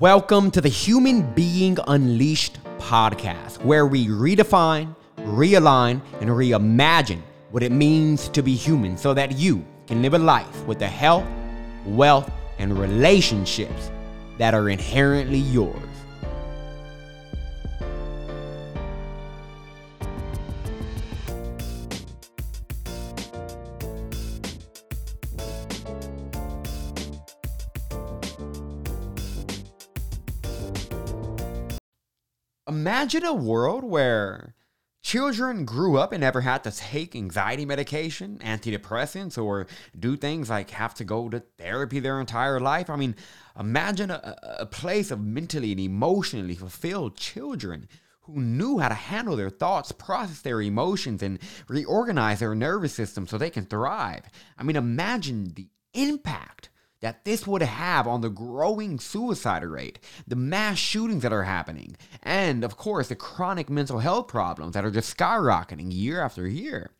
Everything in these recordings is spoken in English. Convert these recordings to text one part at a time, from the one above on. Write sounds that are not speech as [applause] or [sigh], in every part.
Welcome to the Human Being Unleashed podcast, where we redefine, realign, and reimagine what it means to be human so that you can live a life with the health, wealth, and relationships that are inherently yours. Imagine a world where children grew up and never had to take anxiety medication, antidepressants, or do things like have to go to therapy their entire life. I mean, imagine a, a place of mentally and emotionally fulfilled children who knew how to handle their thoughts, process their emotions, and reorganize their nervous system so they can thrive. I mean, imagine the impact that this would have on the growing suicide rate, the mass shootings that are happening, and of course, the chronic mental health problems that are just skyrocketing year after year.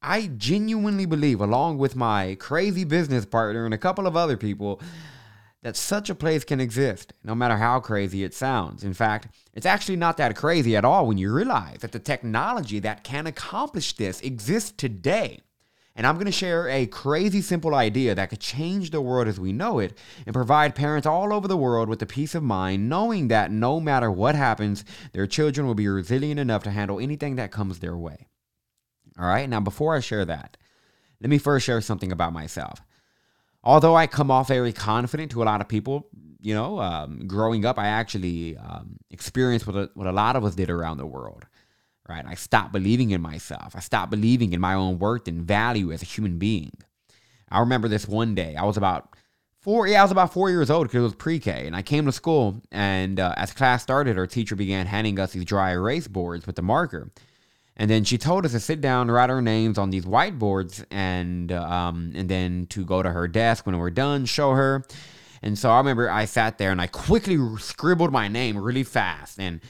I genuinely believe, along with my crazy business partner and a couple of other people, that such a place can exist, no matter how crazy it sounds. In fact, it's actually not that crazy at all when you realize that the technology that can accomplish this exists today. And I'm going to share a crazy simple idea that could change the world as we know it and provide parents all over the world with the peace of mind knowing that no matter what happens, their children will be resilient enough to handle anything that comes their way. All right, now before I share that, let me first share something about myself. Although I come off very confident to a lot of people, you know, um, growing up, I actually um, experienced what a, what a lot of us did around the world right? I stopped believing in myself. I stopped believing in my own worth and value as a human being. I remember this one day. I was about four. Yeah, I was about four years old because it was pre-K, and I came to school. And uh, as class started, our teacher began handing us these dry erase boards with the marker. And then she told us to sit down, write our names on these whiteboards, and um, and then to go to her desk when we're done, show her. And so I remember I sat there and I quickly scribbled my name really fast, and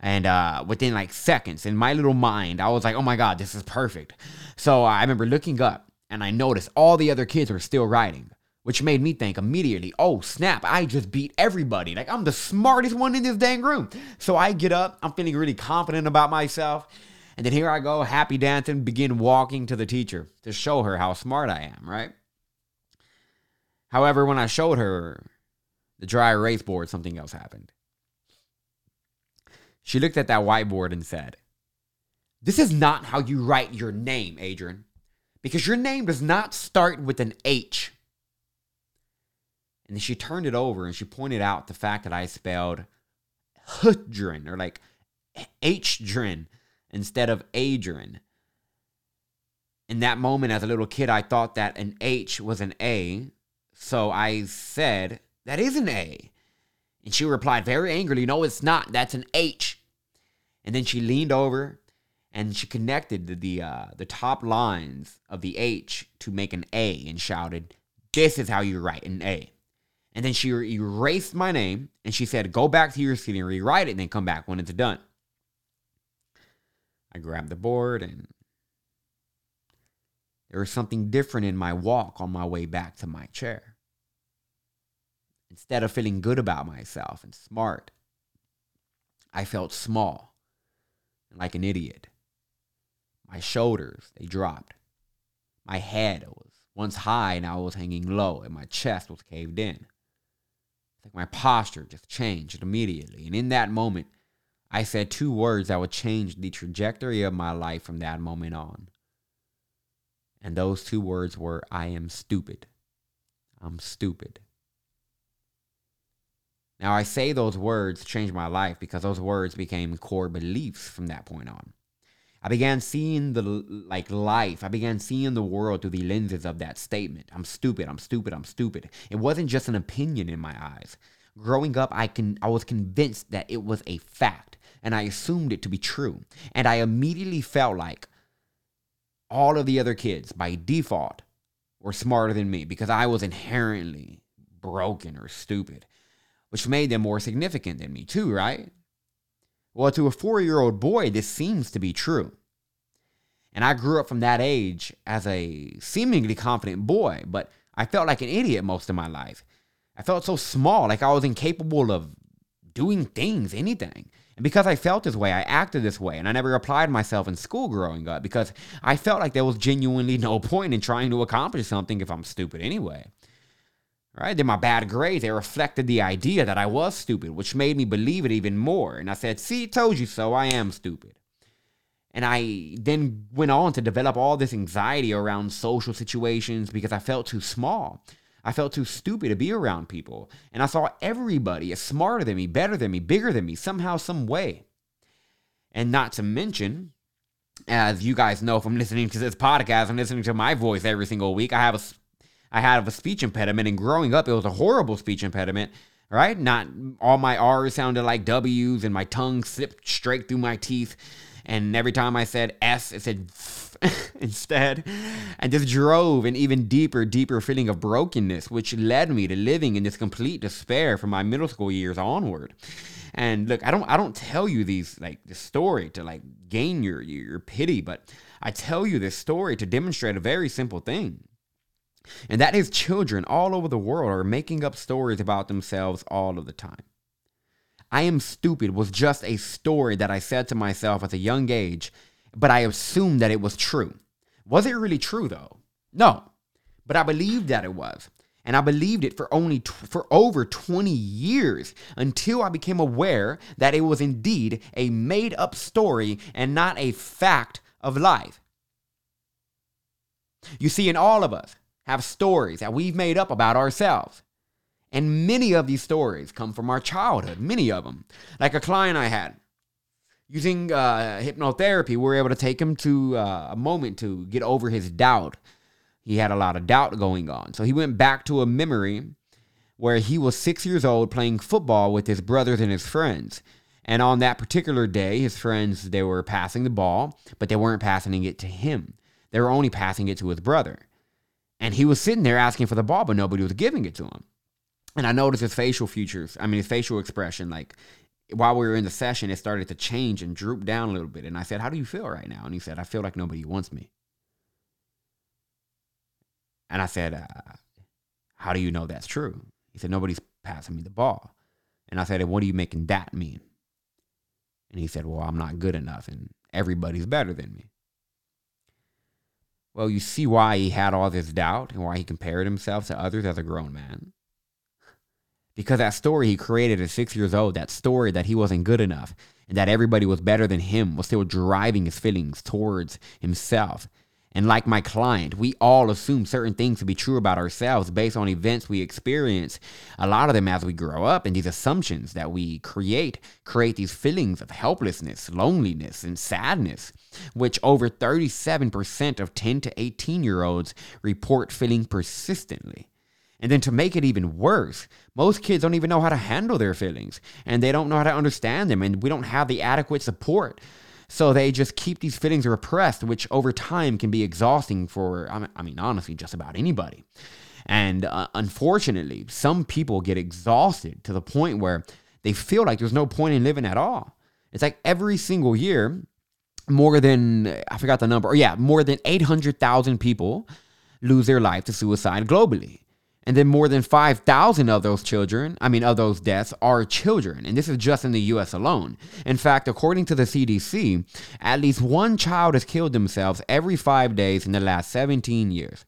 and uh, within like seconds in my little mind i was like oh my god this is perfect. So i remember looking up and i noticed all the other kids were still writing which made me think immediately oh snap i just beat everybody. Like i'm the smartest one in this dang room. So i get up i'm feeling really confident about myself and then here i go happy dancing begin walking to the teacher to show her how smart i am right? However when i showed her the dry erase board something else happened she looked at that whiteboard and said, This is not how you write your name, Adrian, because your name does not start with an H. And then she turned it over and she pointed out the fact that I spelled Hudrin or like H-drin instead of Adrian. In that moment, as a little kid, I thought that an H was an A. So I said, That is an A. And she replied very angrily, No, it's not. That's an H. And then she leaned over and she connected the the, uh, the top lines of the H to make an A and shouted, This is how you write an A. And then she erased my name and she said, Go back to your seat and rewrite it and then come back when it's done. I grabbed the board and there was something different in my walk on my way back to my chair. Instead of feeling good about myself and smart, I felt small and like an idiot. My shoulders, they dropped. My head was once high, now it was hanging low, and my chest was caved in. It's like my posture just changed immediately. And in that moment, I said two words that would change the trajectory of my life from that moment on. And those two words were I am stupid. I'm stupid. Now, I say those words changed my life because those words became core beliefs from that point on. I began seeing the like life. I began seeing the world through the lenses of that statement. I'm stupid. I'm stupid. I'm stupid. It wasn't just an opinion in my eyes. Growing up, I can I was convinced that it was a fact, and I assumed it to be true. And I immediately felt like all of the other kids by default were smarter than me because I was inherently broken or stupid which made them more significant than me, too, right? Well, to a four year old boy, this seems to be true. And I grew up from that age as a seemingly confident boy, but I felt like an idiot most of my life. I felt so small, like I was incapable of doing things, anything. And because I felt this way, I acted this way, and I never applied myself in school growing up because I felt like there was genuinely no [laughs] point in trying to accomplish something if I'm stupid anyway. Right? Then my bad grades, they reflected the idea that I was stupid, which made me believe it even more. And I said, see, told you so, I am stupid. And I then went on to develop all this anxiety around social situations because I felt too small. I felt too stupid to be around people. And I saw everybody as smarter than me, better than me, bigger than me, somehow, some way. And not to mention, as you guys know from listening to this podcast and listening to my voice every single week, I have a I had a speech impediment, and growing up, it was a horrible speech impediment. Right? Not all my R's sounded like W's, and my tongue slipped straight through my teeth. And every time I said S, it said [laughs] instead. And this drove an even deeper, deeper feeling of brokenness, which led me to living in this complete despair from my middle school years onward. And look, I don't I don't tell you these like this story to like gain your your pity, but I tell you this story to demonstrate a very simple thing. And that is children all over the world are making up stories about themselves all of the time. I am stupid was just a story that I said to myself at a young age but I assumed that it was true. Was it really true though? No, but I believed that it was. And I believed it for only for over 20 years until I became aware that it was indeed a made up story and not a fact of life. You see, in all of us have stories that we've made up about ourselves. And many of these stories come from our childhood, many of them. Like a client I had using uh, hypnotherapy, we were able to take him to uh, a moment to get over his doubt. He had a lot of doubt going on. So he went back to a memory where he was six years old playing football with his brothers and his friends. And on that particular day, his friends, they were passing the ball, but they weren't passing it to him. They were only passing it to his brother. And he was sitting there asking for the ball, but nobody was giving it to him. And I noticed his facial features, I mean, his facial expression, like while we were in the session, it started to change and droop down a little bit. And I said, How do you feel right now? And he said, I feel like nobody wants me. And I said, uh, How do you know that's true? He said, Nobody's passing me the ball. And I said, What are you making that mean? And he said, Well, I'm not good enough and everybody's better than me. Well, you see why he had all this doubt and why he compared himself to others as a grown man because that story he created at six years old, that story that he wasn't good enough and that everybody was better than him, was still driving his feelings towards himself. And like my client, we all assume certain things to be true about ourselves based on events we experience. A lot of them as we grow up, and these assumptions that we create create these feelings of helplessness, loneliness, and sadness, which over 37% of 10 to 18 year olds report feeling persistently. And then to make it even worse, most kids don't even know how to handle their feelings and they don't know how to understand them, and we don't have the adequate support. So they just keep these feelings repressed, which over time can be exhausting for, I mean, honestly, just about anybody. And uh, unfortunately, some people get exhausted to the point where they feel like there's no point in living at all. It's like every single year, more than, I forgot the number, or yeah, more than 800,000 people lose their life to suicide globally. And then more than 5,000 of those children, I mean, of those deaths, are children. And this is just in the US alone. In fact, according to the CDC, at least one child has killed themselves every five days in the last 17 years.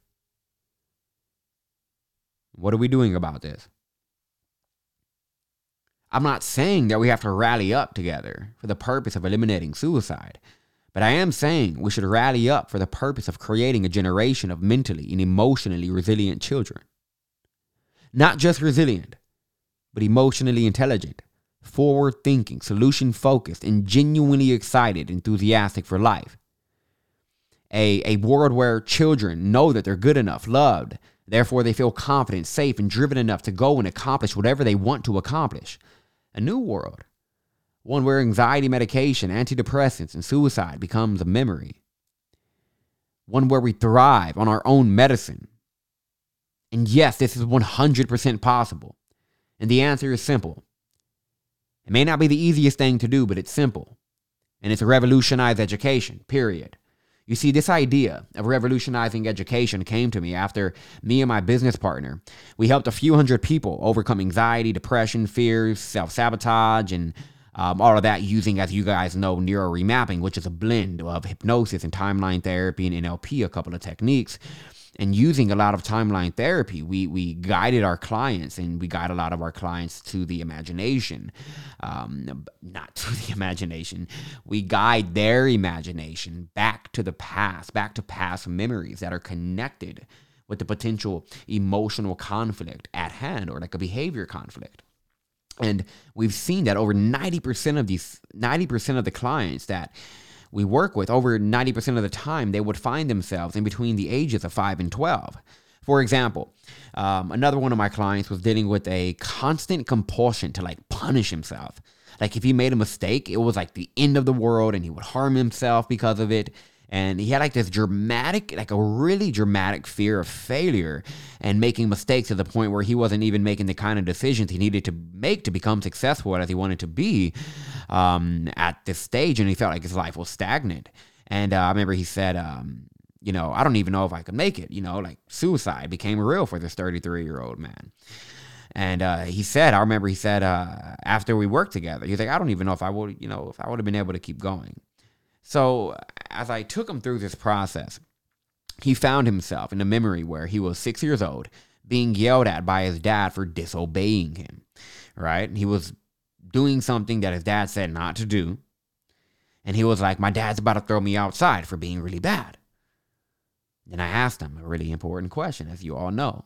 What are we doing about this? I'm not saying that we have to rally up together for the purpose of eliminating suicide, but I am saying we should rally up for the purpose of creating a generation of mentally and emotionally resilient children. Not just resilient, but emotionally intelligent, forward thinking, solution focused, and genuinely excited, enthusiastic for life. A, a world where children know that they're good enough, loved, therefore they feel confident, safe, and driven enough to go and accomplish whatever they want to accomplish. A new world. One where anxiety medication, antidepressants, and suicide becomes a memory. One where we thrive on our own medicine, and yes, this is 100% possible. And the answer is simple. It may not be the easiest thing to do, but it's simple. And it's revolutionize education, period. You see, this idea of revolutionizing education came to me after me and my business partner. We helped a few hundred people overcome anxiety, depression, fears, self sabotage, and um, all of that using, as you guys know, neuro remapping, which is a blend of hypnosis and timeline therapy and NLP, a couple of techniques and using a lot of timeline therapy, we we guided our clients and we guide a lot of our clients to the imagination, um, not [laughs] to the imagination. We guide their imagination back to the past, back to past memories that are connected with the potential emotional conflict at hand or like a behavior conflict. And we've seen that over 90% of these 90% of the clients that we work with, over 90% of the time, they would find themselves in between the ages of 5 and 12. For example, um, another one of my clients was dealing with a constant compulsion to like punish himself. Like if he made a mistake, it was like the end of the world and he would harm himself because of it and he had like this dramatic like a really dramatic fear of failure and making mistakes to the point where he wasn't even making the kind of decisions he needed to make to become successful as he wanted to be um, at this stage. And he felt like his life was stagnant. And uh, i remember he said um, you know i don't even know if i could make it. You know like suicide became real for this 33 year old man. And uh, he said, I remember he said uh, after we worked together, he's like, I don't even know if I would, you know, if I would have been able to keep going. So as I took him through this process, he found himself in a memory where he was six years old, being yelled at by his dad for disobeying him. Right? He was doing something that his dad said not to do. And he was like, My dad's about to throw me outside for being really bad. Then I asked him a really important question, as you all know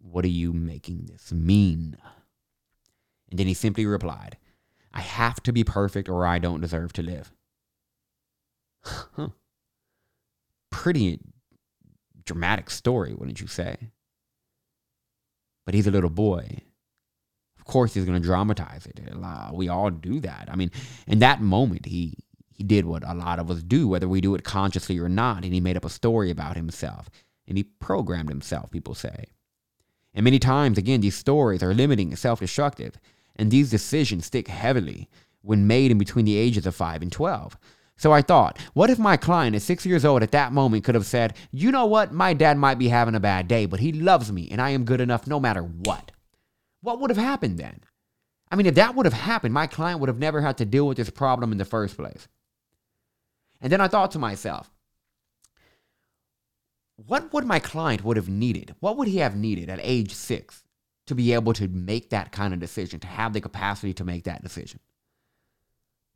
What are you making this mean? And then he simply replied, I have to be perfect or I don't deserve to live. Huh. [laughs] Pretty dramatic story, wouldn't you say? But he's a little boy. Of course, he's going to dramatize it. We all do that. I mean, in that moment, he he did what a lot of us do, whether we do it consciously or not, and he made up a story about himself and he programmed himself. People say, and many times, again, these stories are limiting and self-destructive, and these decisions stick heavily when made in between the ages of five and twelve. So I thought, what if my client at six years old at that moment could have said, you know what, my dad might be having a bad day, but he loves me and I am good enough no matter what? What would have happened then? I mean, if that would have happened, my client would have never had to deal with this problem in the first place. And then I thought to myself, what would my client would have needed? What would he have needed at age six to be able to make that kind of decision, to have the capacity to make that decision?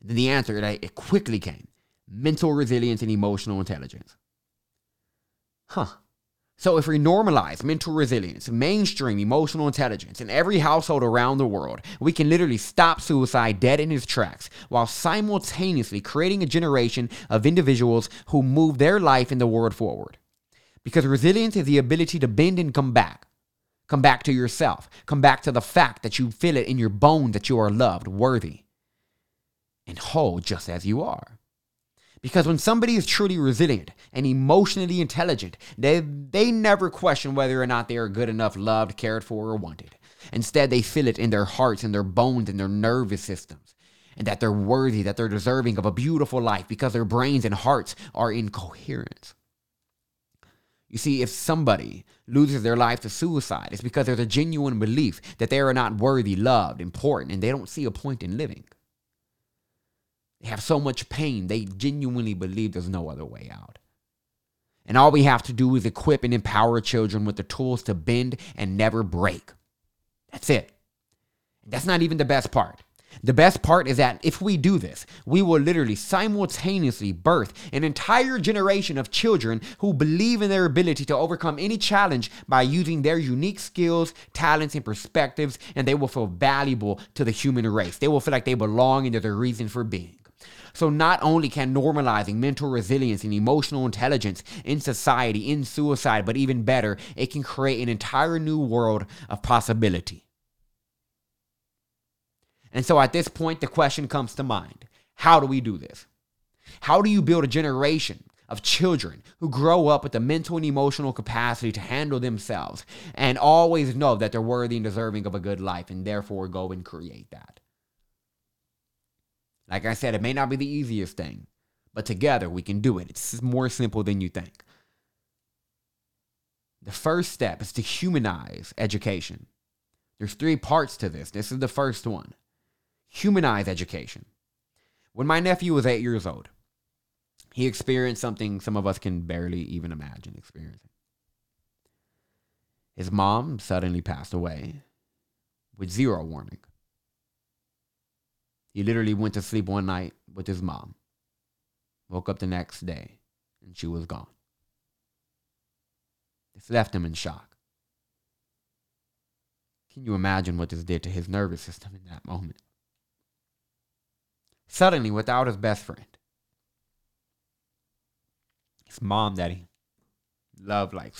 Then the answer, it quickly came mental resilience and emotional intelligence. Huh. So, if we normalize mental resilience, mainstream emotional intelligence in every household around the world, we can literally stop suicide dead in its tracks while simultaneously creating a generation of individuals who move their life and the world forward. Because resilience is the ability to bend and come back. Come back to yourself. Come back to the fact that you feel it in your bones that you are loved, worthy, and whole just as you are. Because when somebody is truly resilient and emotionally intelligent, they, they never question whether or not they are good enough, loved, cared for, or wanted. Instead, they feel it in their hearts, in their bones, in their nervous systems, and that they're worthy, that they're deserving of a beautiful life because their brains and hearts are in coherence. You see, if somebody loses their life to suicide, it's because there's a genuine belief that they are not worthy, loved, important, and they don't see a point in living. They have so much pain, they genuinely believe there's no other way out. And all we have to do is equip and empower children with the tools to bend and never break. That's it. That's not even the best part. The best part is that if we do this, we will literally simultaneously birth an entire generation of children who believe in their ability to overcome any challenge by using their unique skills, talents, and perspectives, and they will feel valuable to the human race. They will feel like they belong and there's a reason for being. So, not only can normalizing mental resilience and emotional intelligence in society, in suicide, but even better, it can create an entire new world of possibility. And so, at this point, the question comes to mind how do we do this? How do you build a generation of children who grow up with the mental and emotional capacity to handle themselves and always know that they're worthy and deserving of a good life and therefore go and create that? Like I said, it may not be the easiest thing, But together we can do it. It's more simple than you think. The first step is to humanize education. There's three parts to this. This is the first one. Humanize education. When my nephew was eight years old, he experienced something some of us can barely even imagine experiencing. His mom suddenly passed away with zero warning. He literally went to sleep one night with his mom, woke up the next day, and she was gone. This left him in shock. Can you imagine what this did to his nervous system in that moment? Suddenly, without his best friend, his mom that he loved like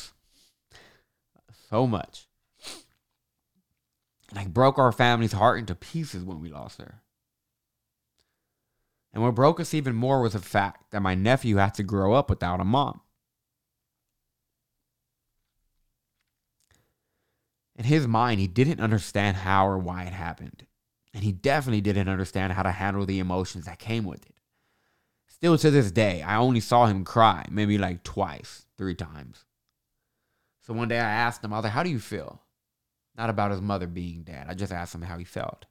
so much, like broke our family's heart into pieces when we lost her. And what broke us even more was the fact that my nephew had to grow up without a mom. In his mind, he didn't understand how or why it happened. And he definitely didn't understand how to handle the emotions that came with it. Still to this day, I only saw him cry maybe like twice, three times. So one day I asked him, I was like, How do you feel? Not about his mother being dead. I just asked him how he felt.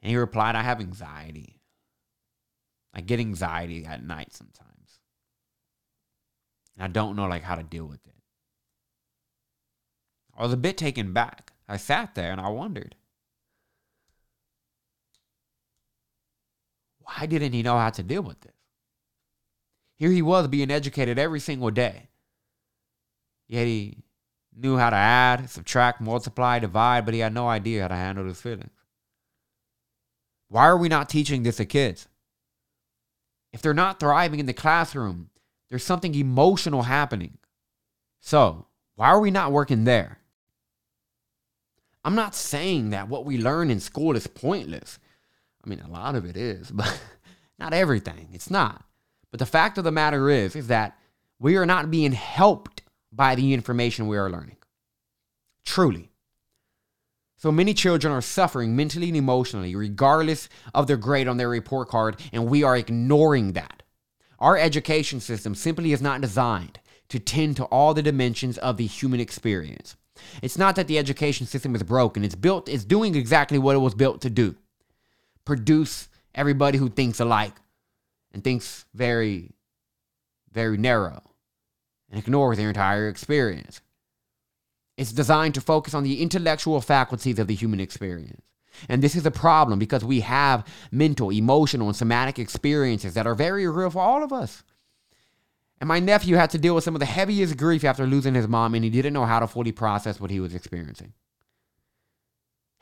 And he replied, I have anxiety. I get anxiety at night sometimes. And I don't know like how to deal with it. I was a bit taken back. I sat there and I wondered. Why didn't he know how to deal with this? Here he was being educated every single day. Yet he knew how to add, subtract, multiply, divide, but he had no idea how to handle his feelings. Why are we not teaching this to kids? If they're not thriving in the classroom, there's something emotional happening. So, why are we not working there? I'm not saying that what we learn in school is pointless. I mean, a lot of it is, [laughs] but not everything. It's not. But the fact of the matter is, is that we are not being helped by the information we are learning. Truly. So many children are suffering mentally and emotionally, regardless of their grade on their report card, and we are ignoring that. Our education system simply is not designed to tend to all the dimensions of the human experience. It's not that the education system is broken. It's built, it's doing exactly what it was built to do. Produce everybody who thinks alike and thinks very, very narrow and ignores their entire experience. It's designed to focus on the intellectual faculties of the human experience. And this is a problem because we have mental, emotional, and somatic experiences that are very real for all of us. And my nephew had to deal with some of the heaviest grief after losing his mom, and he didn't know how to fully process what he was experiencing.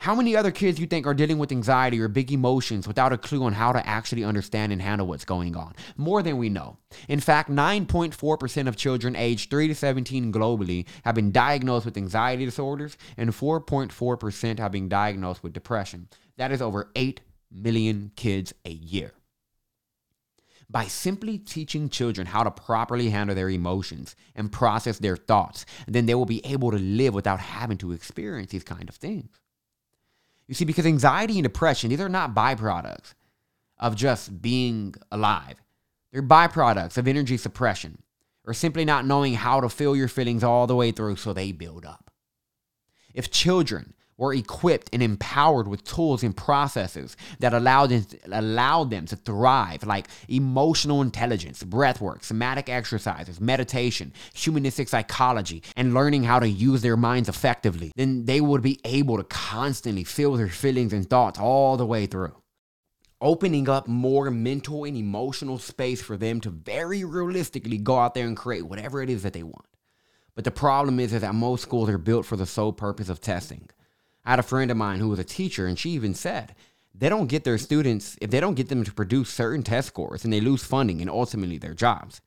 How many other kids you think are dealing with anxiety or big emotions without a clue on how to actually understand and handle what's going on? More than we know. In fact, 9.4% of children aged 3 to 17 globally have been diagnosed with anxiety disorders, and 4.4% have been diagnosed with depression. That is over 8 million kids a year. By simply teaching children how to properly handle their emotions and process their thoughts, then they will be able to live without having to experience these kind of things. You see, because anxiety and depression, these are not byproducts of just being alive. They're byproducts of energy suppression or simply not knowing how to feel your feelings all the way through so they build up. If children were equipped and empowered with tools and processes that allowed them, allowed them to thrive, like emotional intelligence, breathwork, somatic exercises, meditation, humanistic psychology, and learning how to use their minds effectively, then they would be able to constantly feel their feelings and thoughts all the way through. Opening up more mental and emotional space for them to very realistically go out there and create whatever it is that they want. But the problem is, is that most schools are built for the sole purpose of testing I had a friend of mine who was a teacher, and she even said they don't get their students, if they don't get them to produce certain test scores, and they lose funding and ultimately their jobs.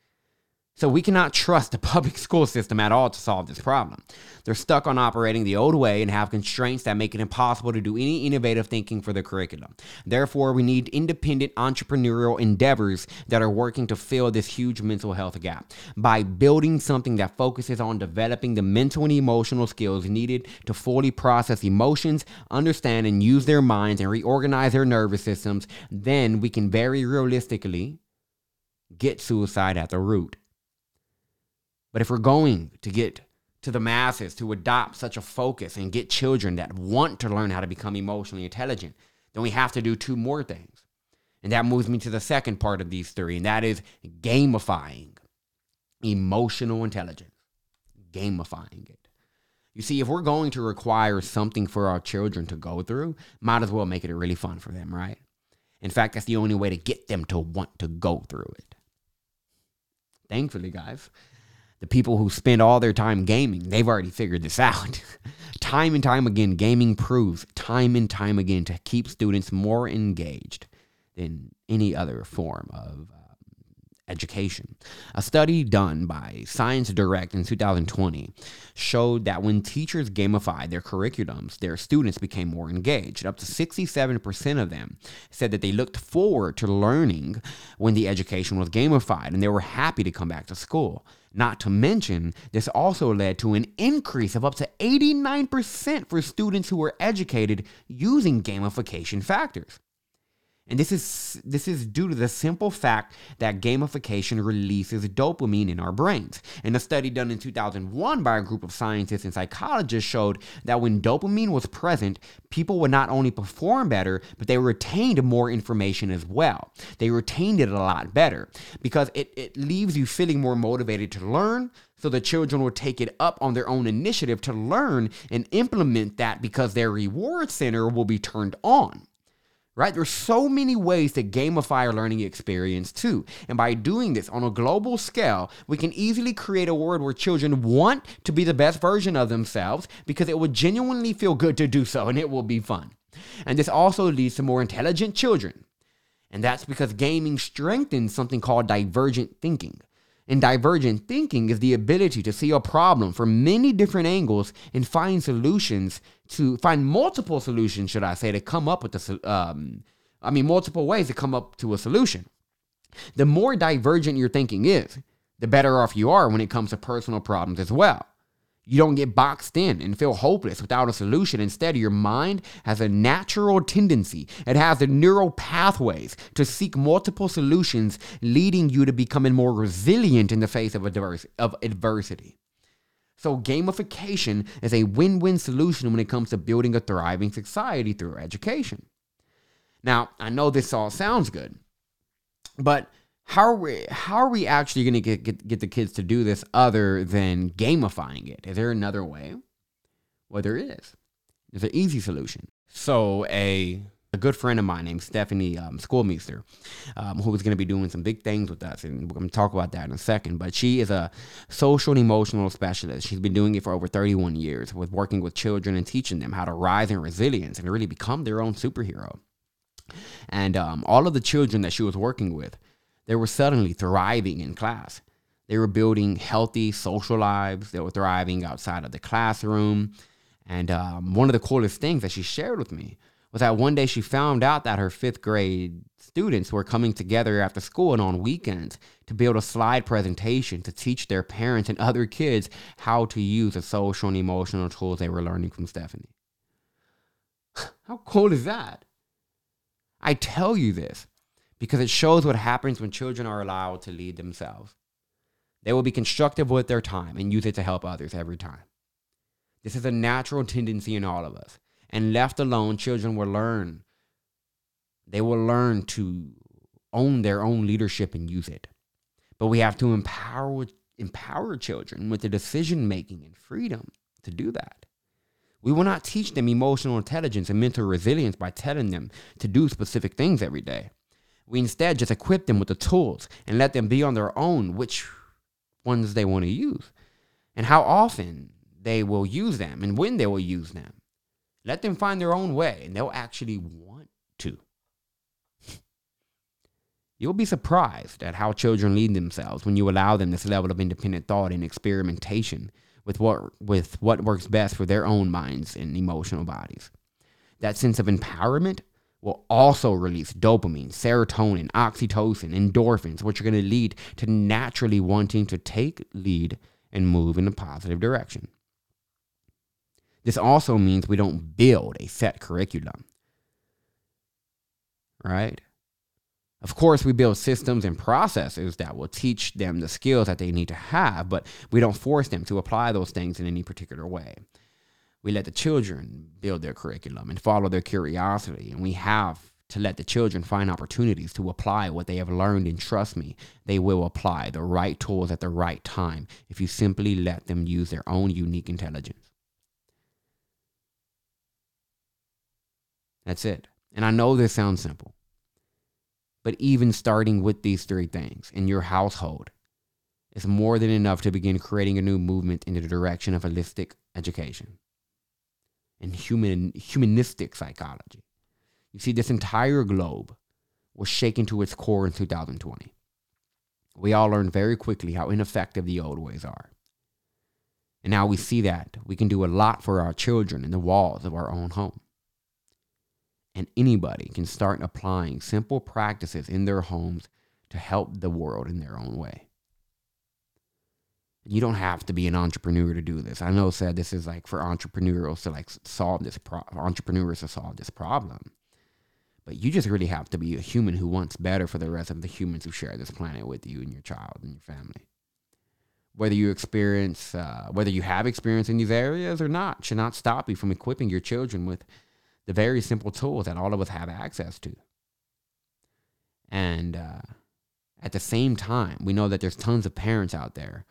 So we cannot trust the [laughs] public school system at all to solve this problem. They're stuck on operating the old way and have constraints that make it impossible to do any innovative thinking for the curriculum. Therefore, we need independent entrepreneurial endeavors that are working to fill this huge mental health gap by building something that focuses on developing the mental and emotional skills needed to fully process emotions, understand and use their minds and reorganize their nervous systems. Then we can very realistically get suicide at the root. But if we're going to get to the masses to adopt such a focus and get children that want to learn how to become emotionally intelligent, then we have to do two more things. And that moves me to the second part of these three, and that is gamifying emotional intelligence. Gamifying it. You see, if we're going to require something for our children to go through, might as well make it really fun for them, right? In fact, that's the only way to get them to want to go through it. Thankfully, guys, the people who spend all their time gaming, they've already figured this out. [laughs] time and time again, gaming proves time and time again to keep students more engaged than any other form of uh, education. A study done by Science Direct in 2020 showed that when teachers gamified their curriculums, their students became more engaged. Up to 67% of them said that they looked forward to learning when the education was gamified and they were happy to come back to school. Not to mention, this also led to an increase of up to 89% for students who were educated using gamification factors. And this is this is due to the simple fact that gamification releases dopamine in our brains. And a study done in 2001 by a group of scientists and psychologists showed that when dopamine was present, people would not only perform better, but they retained more information as well. They retained it a lot better because it, it leaves you feeling more motivated to learn. So the children will take it up on their own initiative to learn and implement that because their reward center will be turned on right? There's so many ways to gamify our learning experience too. And by doing this on a global scale, we can easily create a world where children want to be the best version of themselves because it will genuinely feel good to do so and it will be fun. And this also leads to more intelligent children. And that's because gaming strengthens something called divergent thinking. And divergent thinking is the ability to see a problem from many different angles and find solutions to find multiple solutions, should I say, to come up with the, um, I mean, multiple ways to come up to a solution. The more divergent your thinking is, the better off you are when it comes to personal problems as well. You don't get boxed in and feel hopeless without a solution. Instead, your mind has a natural tendency, it has the neural pathways to seek multiple solutions, leading you to becoming more resilient in the face of, of adversity. So, gamification is a win win solution when it comes to building a thriving society through education. Now, I know this all sounds good, but how are we how are we actually going to get, get get the kids to do this other than gamifying it? Is there another way? Well, there is. There's an easy solution. So a a good friend of mine named Stephanie um, Schoolmeister, um, who is going to be doing some big things with us, and we're going to talk about that in a second. But she is a social and emotional specialist. She's been doing it for over 31 years, with working with children and teaching them how to rise in resilience and really become their own superhero. And um, all of the children that she was working with, they were suddenly thriving in class. They were building healthy social lives. They were thriving outside of the classroom. And um, one of the coolest things that she shared with me was that one day she found out that her fifth grade students were coming together after school and on weekends to build a slide presentation to teach their parents and other kids how to use the social and emotional tools they were learning from Stephanie. [sighs] How cool is that? I tell you this because it shows what happens when children are allowed to lead themselves. They will be constructive with their time and use it to help others every time. This is a natural tendency in all of us. And left alone, children will learn. They will learn to own their own leadership and use it. But we have to empower empower children with the decision making and freedom to do that. We will not teach them emotional intelligence and mental resilience by telling them to do specific things every day. We instead just equip them with the tools and let them be on their own which ones they want to use and how often they will use them and when they will use them. Let them find their own way and they'll actually want to. [laughs] You'll be surprised at how children lead themselves when you allow them this level of independent thought and experimentation with what with what works best for their own minds and emotional bodies. That sense of empowerment will also release dopamine, serotonin, oxytocin, endorphins, which are going to lead to naturally wanting to take lead and move in a positive direction. This also means we don't build a set curriculum. Right? Of course, we build systems and processes that will teach them the skills that they need to have, but we don't force them to apply those things in any particular way. We let the children build their curriculum and follow their curiosity, and we have to let the children find opportunities to apply what they have learned. And trust me, they will apply the right tools at the right time if you simply let them use their own unique intelligence. That's it. And I know this sounds simple, but even starting with these three things in your household is more than enough to begin creating a new movement in the direction of holistic education and human humanistic psychology. You see, this entire globe was shaken to its core in 2020. We all learned very quickly how ineffective the old ways are. And now we see that we can do a lot for our children in the walls of our own home. And anybody can start applying simple practices in their homes to help the world in their own way. You don't have to be an entrepreneur to do this. I know said this is like for entrepreneurs to like solve this pro- entrepreneurs to solve this problem. But you just really have to be a human who wants better for the rest of the humans who share this planet with you and your child and your family. Whether you experience, uh, whether you have experience in these areas or not, should not stop you from equipping your children with the very simple tools that all of us have access to. And uh, at the same time, we know that there's tons of parents out there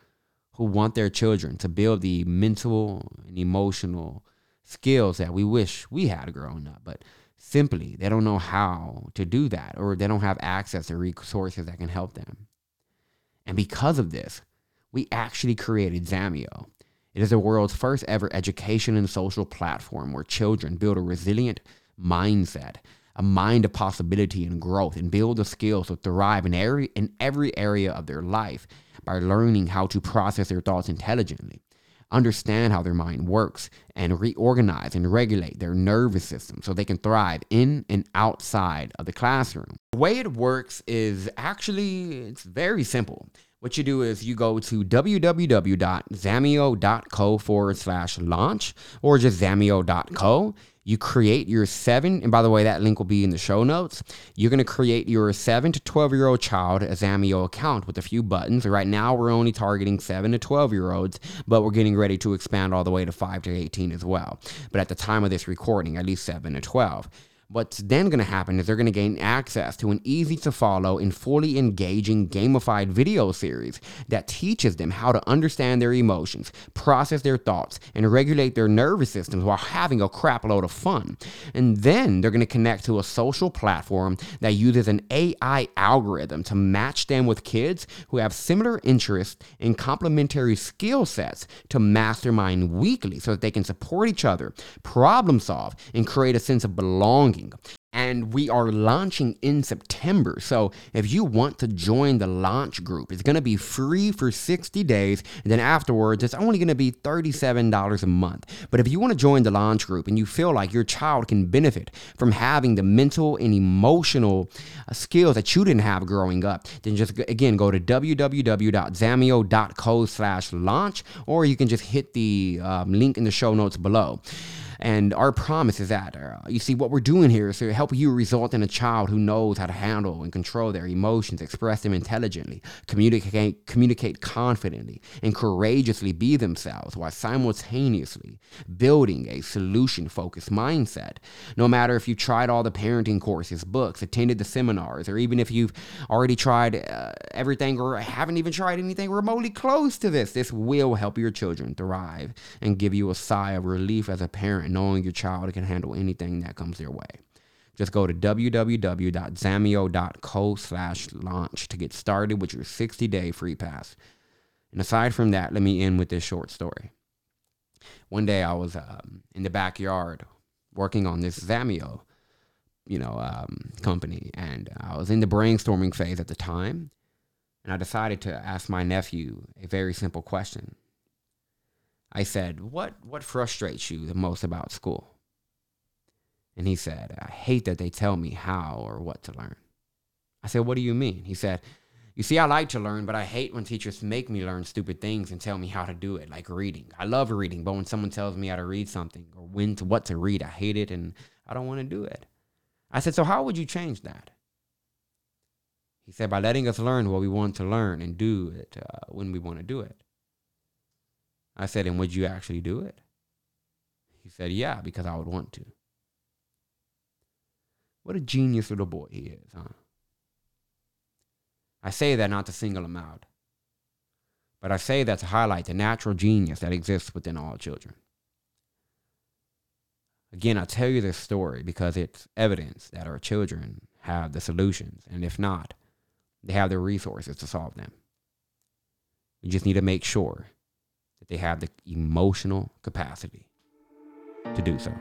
who want their children to build the mental and emotional skills that we wish we had growing up. But simply they don't know how to do that or they don't have access to resources that can help them. And because of this, we actually created Zamio. It is the world's first ever education and social platform where children build a resilient mindset, a mind of possibility and growth, and build the skills to thrive in every, in every area of their life by learning how to process their thoughts intelligently understand how their mind works and reorganize and regulate their nervous system so they can thrive in and outside of the classroom. The way it works is actually it's very simple. What you do is you go to www.zamio.co forward slash launch or just zamio.co you create your seven, and by the way, that link will be in the show notes. You're going to create your seven to 12 year old child a Zamio account with a few buttons. Right now, we're only targeting seven to 12 year olds, but we're getting ready to expand all the way to five to 18 as well. But at the time of this recording, at least seven to 12. What's then going to happen is they're going to gain access to an easy to follow and fully engaging gamified video series that teaches them how to understand their emotions, process their thoughts, and regulate their nervous systems while having a crap load of fun. And then they're going to connect to a social platform that uses an AI algorithm to match them with kids who have similar interests and complementary skill sets to mastermind weekly so that they can support each other, problem solve, and create a sense of belonging and we are launching in September. So if you want to join the launch group, it's going to be free for 60 days. And then afterwards, it's only going to be $37 a month. But if you want to join the launch group and you feel like your child can benefit from having the mental and emotional uh, skills that you didn't have growing up, then just again go to www.zamio.co slash launch, or you can just hit the um, link in the show notes below. And our promise is that, uh, you see, what we're doing here is to help you result in a child who knows how to handle and control their emotions, express them intelligently, communicate, communicate confidently, and courageously be themselves while simultaneously building a solution focused mindset. No matter if you've tried all the parenting courses, books, attended the seminars, or even if you've already tried uh, everything or haven't even tried anything remotely close to this, this will help your children thrive and give you a sigh of relief as a parent knowing your child can handle anything that comes their way. Just go to www.zamio.co slash launch to get started with your 60 day free pass. And aside from that, let me end with this short story. One day I was um, in the backyard working on this Zamio, you know, um, company, and I was in the brainstorming phase at the time, and I decided to ask my nephew a very simple question. I said, "What what frustrates you the most about school?" And he said, "I hate that they tell me how or what to learn." I said, "What do you mean?" He said, "You see, I like to learn, but I hate when teachers make me learn stupid things and tell me how to do it, like reading. I love reading, but when someone tells me how to read something or when to what to read, I hate it and I don't want to do it." I said, "So how would you change that?" He said, by letting us learn what we want to learn and do it uh, when we want to do it. I said, and would you actually do it? He said, yeah, because I would want to. What a genius little boy he is, huh? I say that not to single him out, but I say that to highlight the natural genius that exists within all children. Again, I tell you this story because it's evidence that our children have the solutions, and if not, they have the resources to solve them. We just need to make sure that they have the emotional capacity to do so.